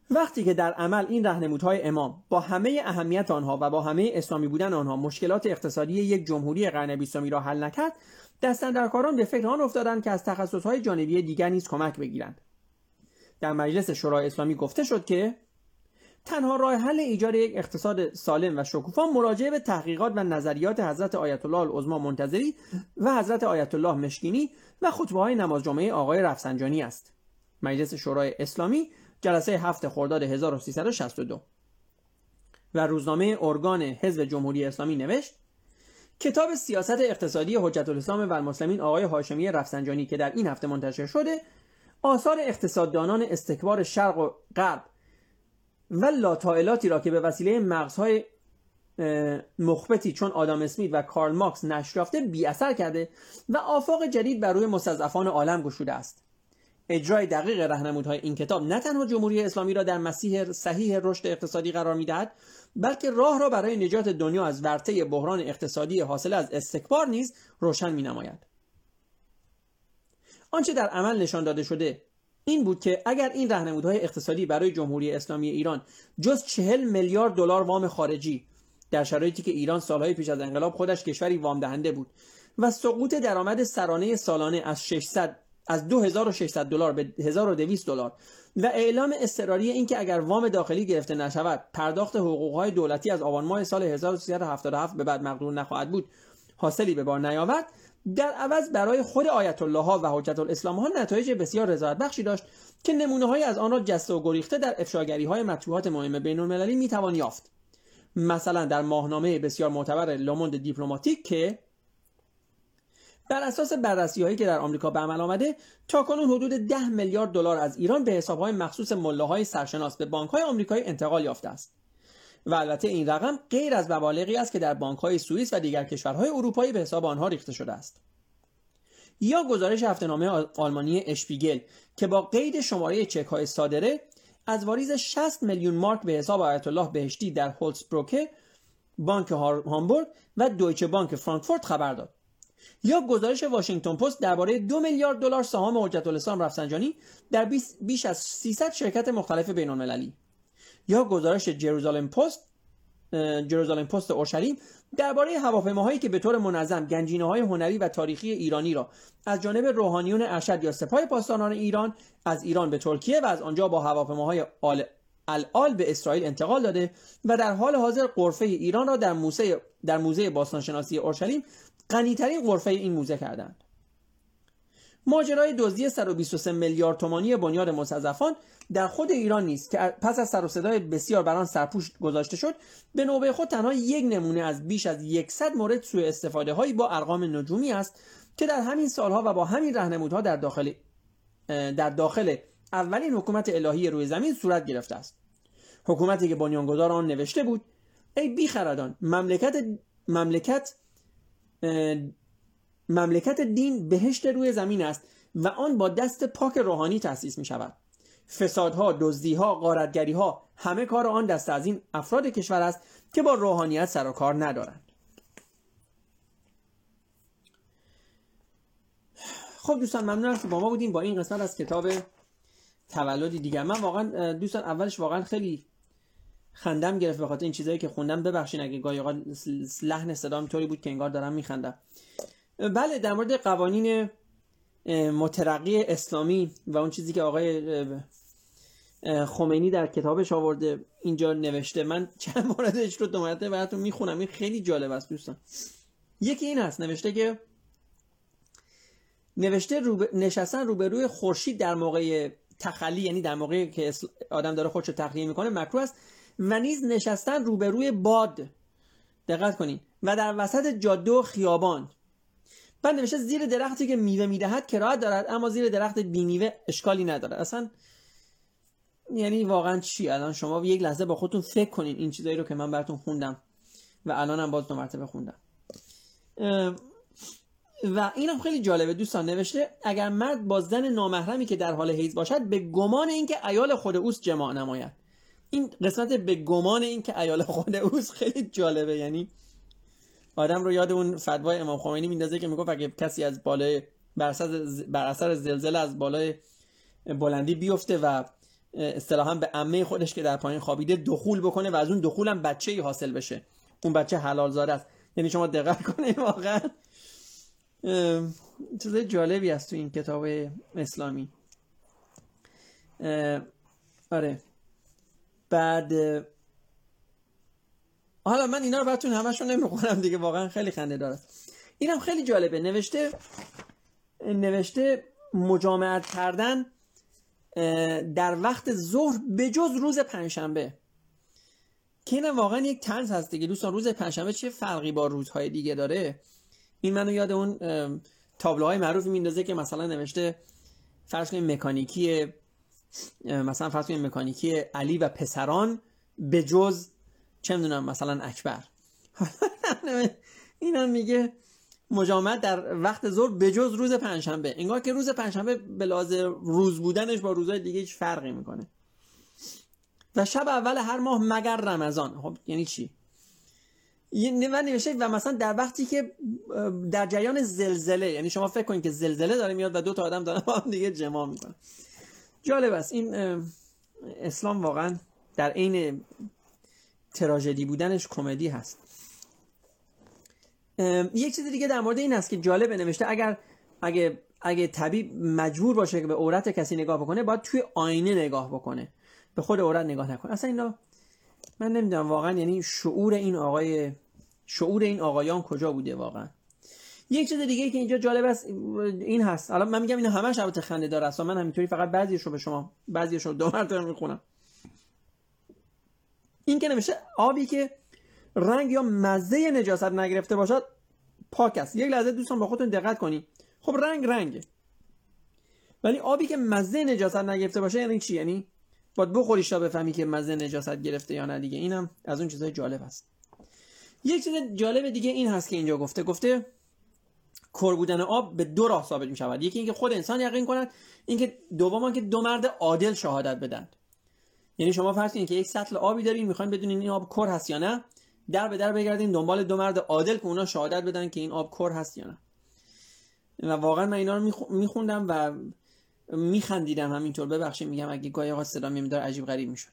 وقتی که در عمل این رهنمودهای امام با همه اهمیت آنها و با همه اسلامی بودن آنها مشکلات اقتصادی یک جمهوری قرن بیستمی را حل نکرد دستندرکاران به فکر آن افتادند که از تخصصهای جانبی دیگر نیز کمک بگیرند. در مجلس شورای اسلامی گفته شد که تنها راه حل ایجاد یک اقتصاد سالم و شکوفا مراجعه به تحقیقات و نظریات حضرت آیت الله العظما منتظری و حضرت آیت الله مشکینی و خطبه های نماز جمعه آقای رفسنجانی است. مجلس شورای اسلامی جلسه هفت خرداد 1362 و روزنامه ارگان حزب جمهوری اسلامی نوشت کتاب سیاست اقتصادی حجت الاسلام و المسلمین آقای هاشمی رفسنجانی که در این هفته منتشر شده آثار اقتصاددانان استکبار شرق و غرب و لاتائلاتی را که به وسیله مغزهای مخبتی چون آدام اسمیت و کارل ماکس نشر یافته بی اثر کرده و آفاق جدید بر روی مستضعفان عالم گشوده است. اجرای دقیق رهنمودهای این کتاب نه تنها جمهوری اسلامی را در مسیح صحیح رشد اقتصادی قرار می‌دهد بلکه راه را برای نجات دنیا از ورطه بحران اقتصادی حاصل از استکبار نیز روشن می نماید. آنچه در عمل نشان داده شده این بود که اگر این رهنمودهای اقتصادی برای جمهوری اسلامی ایران جز چهل میلیارد دلار وام خارجی در شرایطی که ایران سالهای پیش از انقلاب خودش کشوری وام دهنده بود و سقوط درآمد سرانه سالانه از 600 از 2600 دلار به 1200 دلار و اعلام اضطراری اینکه اگر وام داخلی گرفته نشود پرداخت حقوقهای دولتی از آبان ماه سال 1377 به بعد مقدور نخواهد بود. حاصلی به بار نیاورد. در عوض برای خود آیت الله ها و حجت الاسلام ها نتایج بسیار رضایت بخشی داشت که نمونه های از آن را جسته و گریخته در افشاگری های مطبوعات مهم بین المللی می توان یافت. مثلا در ماهنامه بسیار معتبر لوموند دیپلماتیک که بر اساس بررسی هایی که در آمریکا به عمل آمده تاکنون حدود 10 میلیارد دلار از ایران به حساب های مخصوص های سرشناس به بانک های آمریکایی انتقال یافته است. و البته این رقم غیر از مبالغی است که در بانک های سوئیس و دیگر کشورهای اروپایی به حساب آنها ریخته شده است. یا گزارش هفتهنامه آلمانی اشپیگل که با قید شماره چک های صادره از واریز 60 میلیون مارک به حساب آیت الله بهشتی در هولسبروکه بانک هامبورگ و دویچه بانک فرانکفورت خبر داد. یا گزارش واشنگتن پست درباره دو میلیارد دلار سهام حجت الاسلام رفسنجانی در بیش از 300 شرکت مختلف بین المللی یا گزارش جروزالم پست جروزالم پست اورشلیم درباره هواپیماهایی که به طور منظم گنجینه های هنری و تاریخی ایرانی را از جانب روحانیون ارشد یا سپاه پاسداران ایران از ایران به ترکیه و از آنجا با هواپیماهای آل الال به اسرائیل انتقال داده و در حال حاضر قرفه ایران را در موزه در موزه باستانشناسی اورشلیم غنیترین غرفه این موزه کردند. ماجرای دزدی 123 میلیارد تومانی بنیاد مستضعفان در خود ایران نیست که پس از سر و صدای بسیار بر آن سرپوش گذاشته شد به نوبه خود تنها یک نمونه از بیش از 100 مورد سوء استفاده هایی با ارقام نجومی است که در همین سالها و با همین رهنمودها در داخل در داخل اولین حکومت الهی روی زمین صورت گرفته است. حکومتی که بنیانگذار آن نوشته بود ای بیخردان مملکت مملکت مملکت دین بهشت روی زمین است و آن با دست پاک روحانی تأسیس می شود فسادها، دزدیها، غارتگریها همه کار آن دست از این افراد کشور است که با روحانیت سر و کار ندارند. خب دوستان ممنونم که با ما بودیم با این قسمت از کتاب تولدی دیگر. من واقعا دوستان اولش واقعا خیلی خندم گرفت به خاطر این چیزایی که خوندم. ببخشین اگه گاهی اوقات لحن صدام طوری بود که انگار دارم میخندم. بله در مورد قوانین مترقی اسلامی و اون چیزی که آقای خمینی در کتابش آورده اینجا نوشته. من چند موردش رو دو براتون می‌خونم. این خیلی جالب است دوستان. یکی این هست نوشته که نوشته روب... نشستن روبروی خورشید در موقع تخلی یعنی در موقعی که آدم داره خودشو تخلیه می‌کنه مکروه است. و نیز نشستن روبروی باد. دقت کنین. و در وسط جاده و خیابان. بعد نوشته زیر درختی که میوه می‌دهد کراهت دارد اما زیر درخت بی میوه اشکالی ندارد. اصلا یعنی واقعا چی؟ الان شما یک لحظه با خودتون فکر کنین این چیزایی رو که من براتون خوندم و الانم باز دو مرتبه خوندم. و اینم خیلی جالبه. دوستان نوشته اگر مرد با زن نامحرمی که در حال حیض باشد به گمان اینکه ایال خود اوست جماع نماید. این قسمت به گمان اینکه ایال خود اوست خیلی جالبه. یعنی آدم رو یاد اون فتوای امام خمینی میندازه که می‌گفت اگه کسی از بالای بر اثر زلزله از بالای بلندی بیفته و اصطلاحا به عمه خودش که در پایین خوابیده دخول بکنه و از اون دخول هم بچه ای حاصل بشه. اون بچه حلال زاده است. یعنی شما دقت کنید واقعا. چیز جالبی است تو این کتاب اسلامی. آره. بعد حالا من اینا رو براتون همشون نمی‌خونم دیگه واقعا خیلی خنده داره. اینم خیلی جالبه. نوشته نوشته مجامعت کردن در وقت ظهر به جز روز پنجشنبه. که اینم واقعا یک تنز هست دیگه. دوستان روز پنجشنبه چه فرقی با روزهای دیگه داره؟ این منو یاد اون تابلوهای معروف میندازه که مثلا نوشته فرض کنیم مکانیکی مثلا فرض کنیم مکانیکی علی و پسران به جز چه می‌دونم مثلا اکبر. اینم میگه مجامعت در وقت ظهر به جز روز پنجشنبه. انگار که روز پنجشنبه به روز بودنش با روزهای دیگه هیچ فرقی می‌کنه. و شب اول هر ماه مگر رمضان. خب یعنی چی؟ و نوشته و مثلا در وقتی که در جریان زلزله یعنی شما فکر کنید که زلزله داره میاد و دو تا آدم دارن با هم دیگه جمع می‌کنن. جالب است. این اسلام واقعا در عین تراژدی بودنش کمدی هست. یک چیز دیگه در مورد این هست که جالب نوشته اگر اگه اگه طبیب مجبور باشه که به عورت کسی نگاه بکنه باید توی آینه نگاه بکنه. به خود عورت نگاه نکنه. اصلا اینا من نمی‌دونم واقعا یعنی شعور این آقای شعور این آقایان کجا بوده واقعا. یک چیز دیگه که اینجا جالب است این هست. الان من میگم اینا همش البته خنده داره است. من همینطوری فقط بعضیش رو به شما بعضیش رو دو مرتبه می‌خونم. این که نمیشه آبی که رنگ یا مزه نجاست نگرفته باشد پاک است. یک لحظه دوستان با خودتون دقت کنی. خب رنگ رنگه. ولی آبی که مزه نجاست نگرفته باشه یعنی چی؟ یعنی باید بخوریش تا بفهمی که مزه نجاست گرفته یا نه دیگه. اینم از اون چیزای جالب است. یک چیز جالب دیگه این هست که اینجا گفته. گفته کر بودن آب به دو راه ثابت می شود یکی اینکه خود انسان یقین کند اینکه دوم که دو مرد عادل شهادت بدن یعنی شما فرض کنید که یک سطل آبی دارین می‌خواین بدونین این آب کر هست یا نه. در به در بگردین دنبال دو مرد عادل که اونا شهادت بدن که این آب کر هست یا نه. و واقعا من اینا رو میخوندم و میخندیدم همینطور. ببخشید میگم اگه گاهی آقا صدا میدار عجیب غریب می‌شد.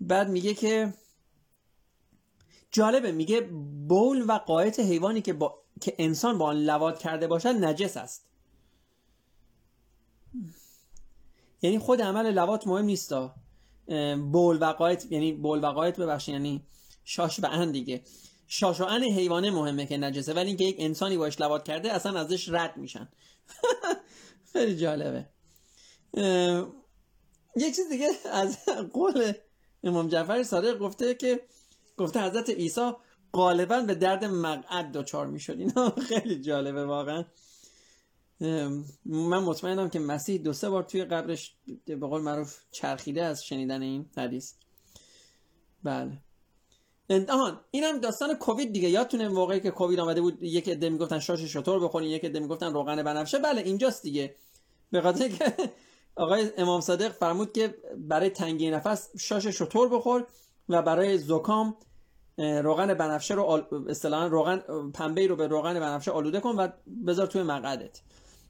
بعد میگه که جالبه میگه بول و قایت حیوانی که, با... که انسان با آن لواد کرده باشد نجس است. یعنی خود عمل لوات مهم نیست. بول و قایت یعنی بول و قایت ببخشید یعنی شاش و ان دیگه. شاش و ان حیوانه مهمه که نجسه ولی اینکه یک انسانی باش لوات کرده اصلا ازش رد میشن. خیلی جالبه. یه چیز دیگه از قول امام جعفر صادق گفته که گفته حضرت عیسی غالبا به درد مقعد دچار می‌شد. اینا خیلی جالبه واقعا. من مطمئنم که مسیح دو سه بار توی قبرش به قول معروف چرخیده از شنیدن این حدیث. بله. آهان اینم داستان کووید دیگه. یادتونه موقعی که کووید آمده بود یک عده می‌گفتن شاش شطور بخورین یک عده می‌گفتن روغن بنفشه. بله اینجاست دیگه. به خاطر که آقای امام صادق فرمود که برای تنگی نفس شاش شطور بخور و برای زکام روغن بنفشه رو اصطلاحا روغن پنبه رو به روغن بنفشه آلوده کن و بذار توی مقعدت.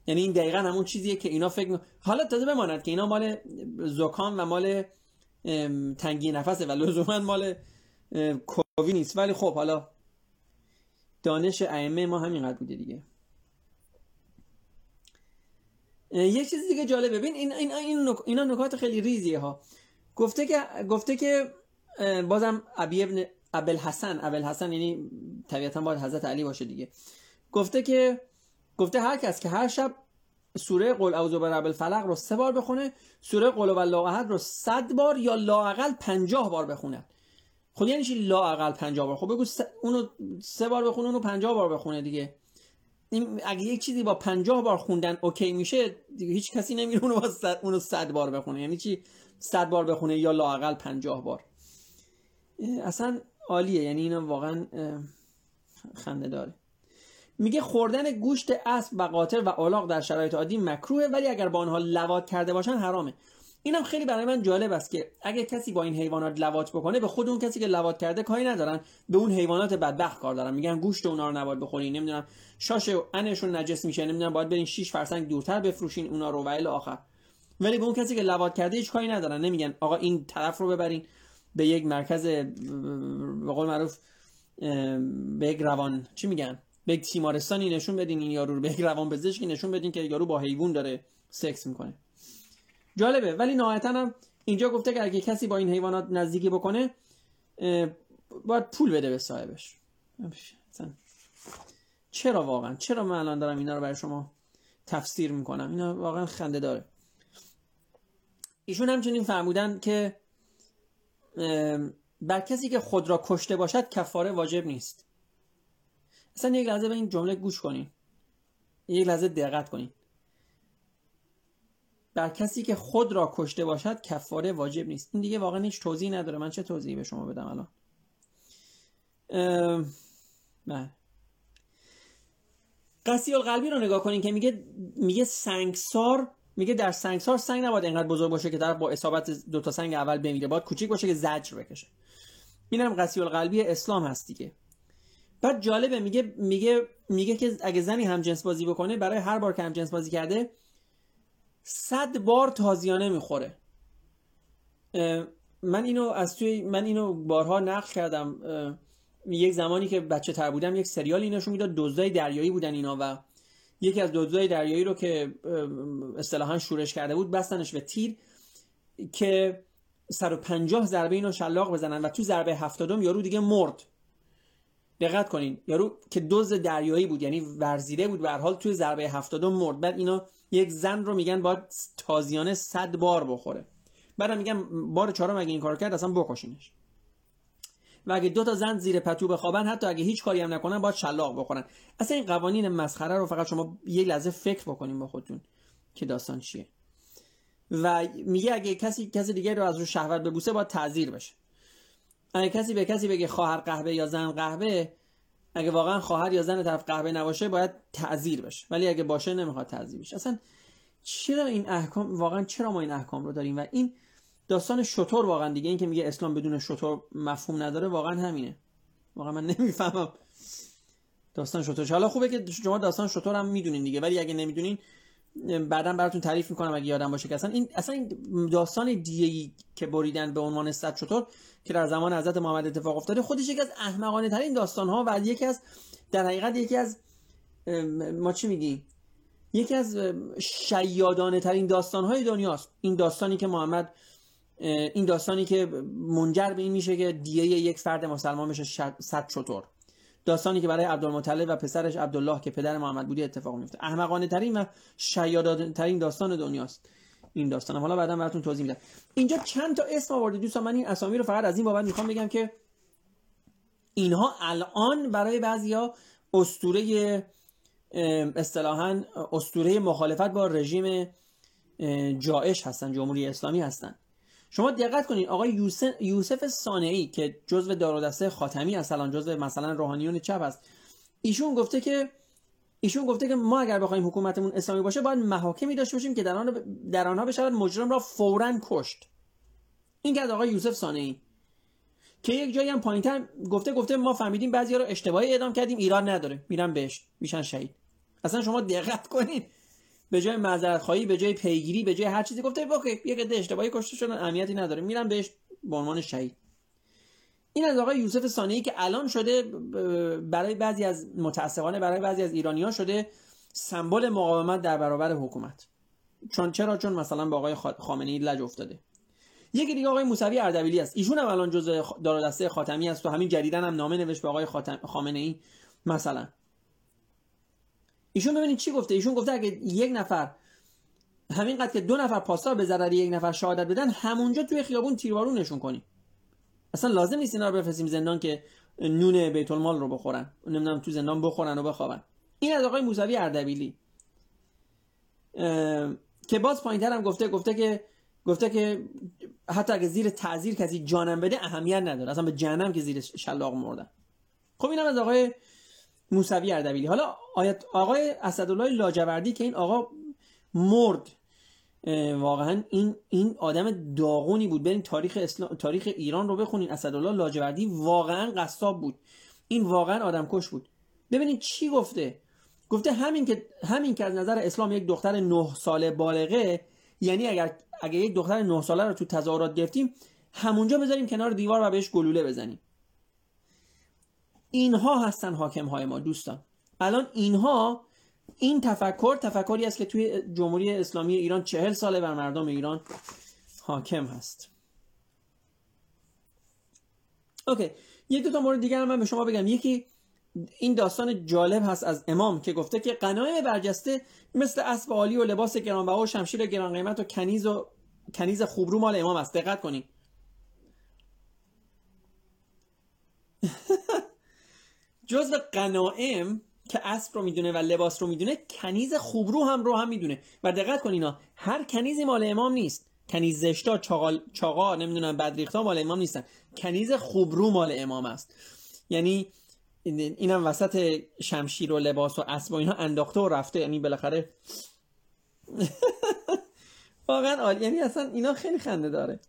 یعنی این دقیقا همون چیزیه که اینا فکر حالا تازه بماند که اینا مال زکام و مال تنگی نفسه و لزوما مال کووی نیست. ولی خب حالا دانش ائمه ما همینقدر بوده دیگه. یه چیز دیگه جالب ببین این این این اینا نکات خیلی ریزیه ها. گفته که گفته که بازم ابی ابن ابل حسن ابل حسن یعنی طبیعتا باید حضرت علی باشه دیگه. گفته که گفته هر کس که هر شب سوره قل اعوذ برب الفلق رو سه بار بخونه سوره قل و احد رو صد بار یا لاقل پنجاه بار بخونه. خب یعنی چی لاقل پنجاه بار؟ خب بگو اونو سه بار بخونه اونو پنجاه بار بخونه دیگه. این اگه یک چیزی با پنجاه بار خوندن اوکی میشه دیگه هیچ کسی نمیره اونو صد اونو صد بار بخونه. یعنی چی؟ صد بار بخونه یا لاقل پنجاه بار. اصلا عالیه. یعنی اینا واقعا خنده داره. میگه خوردن گوشت اسب و قاطر و الاغ در شرایط عادی مکروه ولی اگر با آنها لوات کرده باشن حرامه. اینم خیلی برای من جالب است که اگه کسی با این حیوانات لوات بکنه به خود اون کسی که لوات کرده کاری ندارن. به اون حیوانات بدبخت کار دارن. میگن گوشت اونا رو نباید بخورین. نمی‌دونم شاش انشون نجس میشه. نمی‌دونم باید برین 6 فرسنگ دورتر بفروشین اونا رو و آخر. ولی به اون کسی که لوات کرده هیچ کاری ندارن. نمیگن آقا این طرف رو ببرین. به یک مرکز به قول معروف به یک روان چی میگن؟ به یک تیمارستانی نشون بدین این یارو رو به یک روان پزشکی نشون بدین که یارو با حیوان داره سکس می‌کنه. جالبه. ولی نهایتا هم اینجا گفته که اگه کسی با این حیوانات نزدیکی بکنه باید پول بده به صاحبش. چرا واقعا؟ چرا من الان دارم اینا رو برای شما تفسیر می‌کنم؟ اینا واقعا خنده داره. ایشون همچنین فرمودن که بر کسی که خود را کشته باشد کفاره واجب نیست. اصلا یک لحظه به این جمله گوش کنین. یک لحظه دقت کنین. بر کسی که خود را کشته باشد کفاره واجب نیست. این دیگه واقعا هیچ توضیحی نداره. من چه توضیحی به شما بدم الان؟ بله. قصی القلبی رو نگاه کنین که میگه میگه سنگسار میگه در سنگسار سنگ نباید اینقدر بزرگ باشه که طرف با اصابت دو تا سنگ اول بمیره باید کوچیک باشه که زجر بکشه. اینم قصی القلبی اسلام هست دیگه. بعد جالبه میگه میگه میگه که اگه زنی هم جنس بازی بکنه برای هر بار که هم جنس بازی کرده صد بار تازیانه می‌خوره. من اینو از توی من اینو بارها نقل کردم. یک زمانی که بچه تر بودم یک سریال نشون می‌داد دزدای دریایی بودن اینا و یکی از دزدای دریایی رو که اصطلاحا شورش کرده بود بستنش به تیر که 150 ضربه اینو شلاق بزنن و تو ضربه 70 یارو دیگه مرد. دقت کنین یارو که دوز دریایی بود یعنی ورزیده بود به حال توی ضربه 70 مرد. بعد اینا یک زن رو میگن باید تازیانه 100 بار بخوره. بعدم میگن بار چهارم اگه این کار کرد اصلا بکشینش. و اگه دو تا زن زیر پتو بخوابن حتی اگه هیچ کاری هم نکنن باید شلاق بخورن. اصلا این قوانین مسخره رو فقط شما یه لحظه فکر بکنیم با خودتون که داستان چیه. و میگه اگه کسی کسی دیگه رو از رو شهوت ببوسه باید تعذیر بشه. اگه کسی به کسی بگه خواهر قهوه یا زن قهوه اگه واقعا خواهر یا زن طرف قهوه نباشه باید تعذیر بشه. ولی اگه باشه نمی‌خواد تعذیر بشه. اصلا چرا این احکام واقعا چرا ما این احکام رو داریم؟ و این داستان شطور واقعا دیگه. این که میگه اسلام بدون شطور مفهوم نداره واقعا همینه. واقعا من نمی‌فهمم. داستان شطور حالا خوبه که شما داستان شطور هم می‌دونین دیگه. ولی اگه نمی‌دونین بعدا براتون تعریف می‌کنم اگه یادم باشه که اصلا این اصلا این داستان دیگه که بریدن به عنوان صد شطور که در زمان حضرت محمد اتفاق افتاده خودش یکی از احمقانه ترین داستان ها و یکی از در حقیقت یکی از ما چی میگیم یکی از شیادانه ترین داستان های دنیاست. این داستانی که محمد این داستانی که منجر به این میشه که دیه یک فرد مسلمان بشه صد چطور داستانی که برای عبدالمطلب و پسرش عبدالله که پدر محمد بودی اتفاق میفته. احمقانه ترین و شیادانه ترین داستان دنیاست این داستان. حالا بعدا براتون توضیح میدم. اینجا چند تا اسم آورده. دوستان من این اسامی رو فقط از این بابت می‌خوام بگم که اینها الان برای بعضیا اسطوره اصطلاحا اسطوره مخالفت با رژیم جایش هستن جمهوری اسلامی هستن. شما دقت کنید آقای یوسف, یوسف سانعی که جزو دارودسته خاتمی هست الان جزو مثلا روحانیون چپ هست ایشون گفته که ایشون گفته که ما اگر بخوایم حکومتمون اسلامی باشه باید محاکمی داشته باشیم که در آنها در آنها بشود مجرم را فورا کشت. این که از آقای یوسف سانعی که یک جایی هم پایینتر گفته گفته ما فهمیدیم بعضیا رو اشتباهی اعدام کردیم ایران نداره. میرن بهش میشن شهید. اصلا شما دقت کنید به جای معذرت خواهی به جای پیگیری به جای هر چیزی گفته اوکی یک عده اشتباهی کشته شدن اهمیتی نداره. میرن بهش به عنوان شهید. این از آقای یوسف ثانی که الان شده برای بعضی از متاسفانه برای بعضی از ایرانی ها شده سمبل مقاومت در برابر حکومت. چون چرا؟ چون مثلا با آقای خامنه ای لج افتاده. یکی دیگه آقای موسوی اردبیلی است. ایشون هم الان جزء دارالدسته خاتمی است و همین جدیدن هم نامه نوشت به آقای خامنه ای مثلا ایشون ببینید چی گفته؟ ایشون گفته اگه یک نفر همینقدر که دو نفر پاسدار به ضرر یک نفر شهادت بدن همونجا توی خیابون تیربارون نشون کنیم. اصلا لازم نیست اینا رو بفرستیم زندان که نون بیت المال رو بخورن. نمی‌دونم تو زندان بخورن و بخوابن. این از آقای موسوی اردبیلی. که باز پایینتر هم گفته گفته که گفته که حتی اگه زیر تعذیر کسی جانم بده اهمیت نداره. اصلا به جهنم که زیر شلاق مردن. خب اینم از آقای موسوی اردبیلی. حالا آیت آقای اسدالله لاجوردی که این آقا مرد واقعا این این آدم داغونی بود. برین تاریخ اسلام تاریخ ایران رو بخونین. اسدالله لاجوردی واقعا قصاب بود. این واقعا آدم کش بود. ببینید چی گفته؟ گفته همین که همین که از نظر اسلام یک دختر نه ساله بالغه یعنی اگر اگر یک دختر نه ساله رو تو تظاهرات گرفتیم همونجا بذاریم کنار دیوار و بهش گلوله بزنیم. اینها هستن حاکم های ما دوستان. الان اینها این تفکر تفکری است که توی جمهوری اسلامی ایران چهل ساله بر مردم ایران حاکم هست. اوکی. یه دو تا مورد دیگر من به شما بگم. یکی این داستان جالب هست از امام که گفته که قناع برجسته مثل اسب عالی و لباس گرانبها و شمشیر گران قیمت و کنیز و کنیز خوبرو مال امام است. دقت کنید جزء قنائم که اسب رو می‌دونه و لباس رو می‌دونه کنیز خوبرو هم رو هم می‌دونه. و دقت کن اینا هر کنیزی مال امام نیست. کنیز زشتا چاقا, چاقا نمی‌دونم بدریختا مال امام نیستن. کنیز خوبرو مال امام است. یعنی اینم وسط شمشیر و لباس و اسب و اینها انداخته و رفته. یعنی بالاخره واقعا عالی. یعنی اصلا اینا خیلی خنده داره.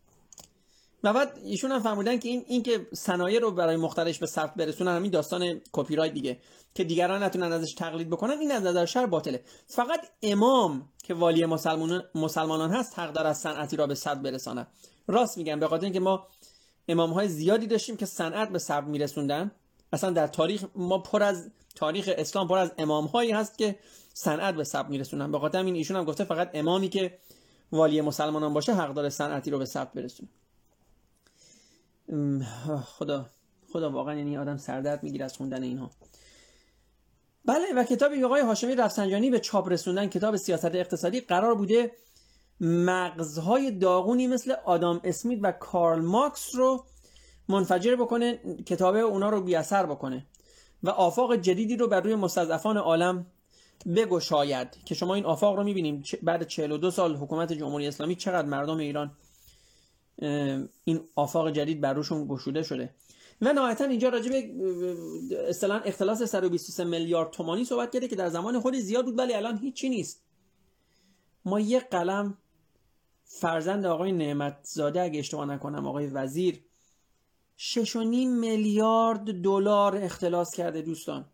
و بعد ایشون هم فرمودن که این که صنایع رو برای مخترش به ثبت برسونن همین داستان کپی رایت دیگه که دیگران نتونن ازش تقلید بکنن این از نظر شر باطله. فقط امام که والی مسلمانان مسلمانان هست حق از صنعتی را به ثبت برسانه راست میگم به خاطر اینکه ما امام های زیادی داشتیم که صنعت به ثبت میرسوندن. اصلا در تاریخ ما پر از تاریخ اسلام پر از امام هایی هست که صنعت به ثبت میرسونن. به خاطر این ایشون هم گفته فقط امامی که والی مسلمانان باشه حق داره صنعتی رو به ثبت برسونه. خدا. خدا واقعا یعنی آدم سردرد می‌گیره از خوندن اینها. بله و کتاب آقای هاشمی رفسنجانی به چاپ رسوندن کتاب سیاست اقتصادی قرار بوده مغزهای داغونی مثل آدام اسمیت و کارل ماکس رو منفجر بکنه کتاب اونا رو بیاثر بکنه و آفاق جدیدی رو بر روی مستضعفان عالم بگشاید. که شما این آفاق رو می‌بینیم بعد 42 سال حکومت جمهوری اسلامی چقدر مردم ایران این آفاق جدید بر گشوده شده. و نهایتا اینجا راجع به اصطلاحا اختلاس 123 میلیارد تومانی صحبت کرده که در زمان خود زیاد بود ولی الان هیچی نیست. ما یک قلم فرزند آقای نعمت زاده اگه اشتباه نکنم آقای وزیر 6.5 میلیارد دلار اختلاس کرده دوستان.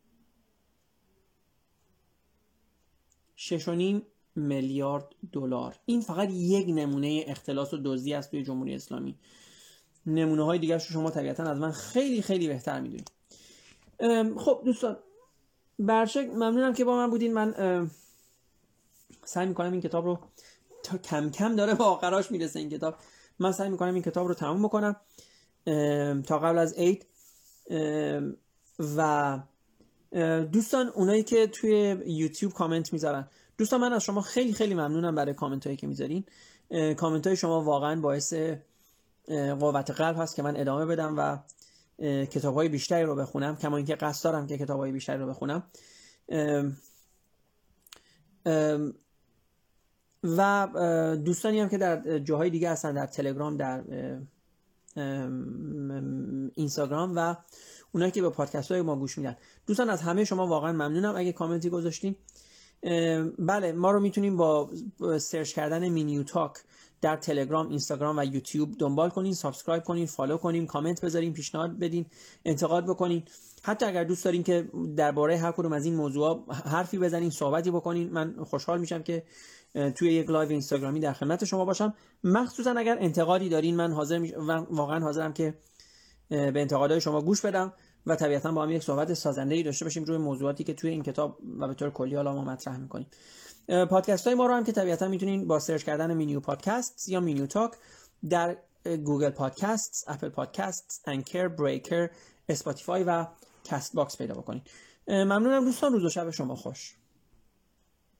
6.5 میلیارد دلار. این فقط یک نمونه اختلاس و دزدی است توی جمهوری اسلامی. نمونه های دیگر رو شما طبیعتا از من خیلی خیلی بهتر می‌دونید. خب دوستان برشک ممنونم که با من بودین. من سعی می‌کنم این کتاب رو تا کم کم داره به آخراش می‌رسه این کتاب. من سعی می‌کنم این کتاب رو تموم بکنم تا قبل از عید. و دوستان اونایی که توی یوتیوب کامنت می‌ذارن. دوستان من از شما خیلی خیلی ممنونم برای کامنت هایی که می‌ذارین. کامنت های شما واقعا باعث قوت قلب هست که من ادامه بدم و کتاب های بیشتری رو بخونم. کما اینکه قصد دارم که کتاب های بیشتری رو بخونم. و دوستانی هم که در جاهای دیگه هستن در تلگرام در اینستاگرام و اونایی که به پادکست های ما گوش میدن. دوستان از همه شما واقعا ممنونم اگه کامنتی گذاشتین. بله ما رو می‌تونیم با search کردن مینیو تاک در تلگرام اینستاگرام و یوتیوب دنبال کنین subscribe کنین follow کنین کامنت بذارین پیشنهاد بدین انتقاد بکنین. حتی اگر دوست دارین که درباره هر کدوم از این موضوع حرفی بزنین صحبتی بکنین من خوشحال میشم که توی یک live اینستاگرامی در خدمت شما باشم. مخصوصا اگر انتقادی دارین من حاضر می... واقعا حاضرم که به انتقادهای شما گوش بدم. و طبیعتا با هم یک صحبت سازنده ای داشته باشیم روی موضوعاتی که توی این کتاب و به طور کلی حالا ما مطرح می‌کنیم. پادکست های ما رو هم که طبیعتا می‌تونین با search کردن مینیو پادکست یا مینیو تاک در Google Podcast، Apple Podcast، Anchor، Breaker، Spotify و Castbox پیدا بکنید ممنونم دوستان روز و شب شما خوش.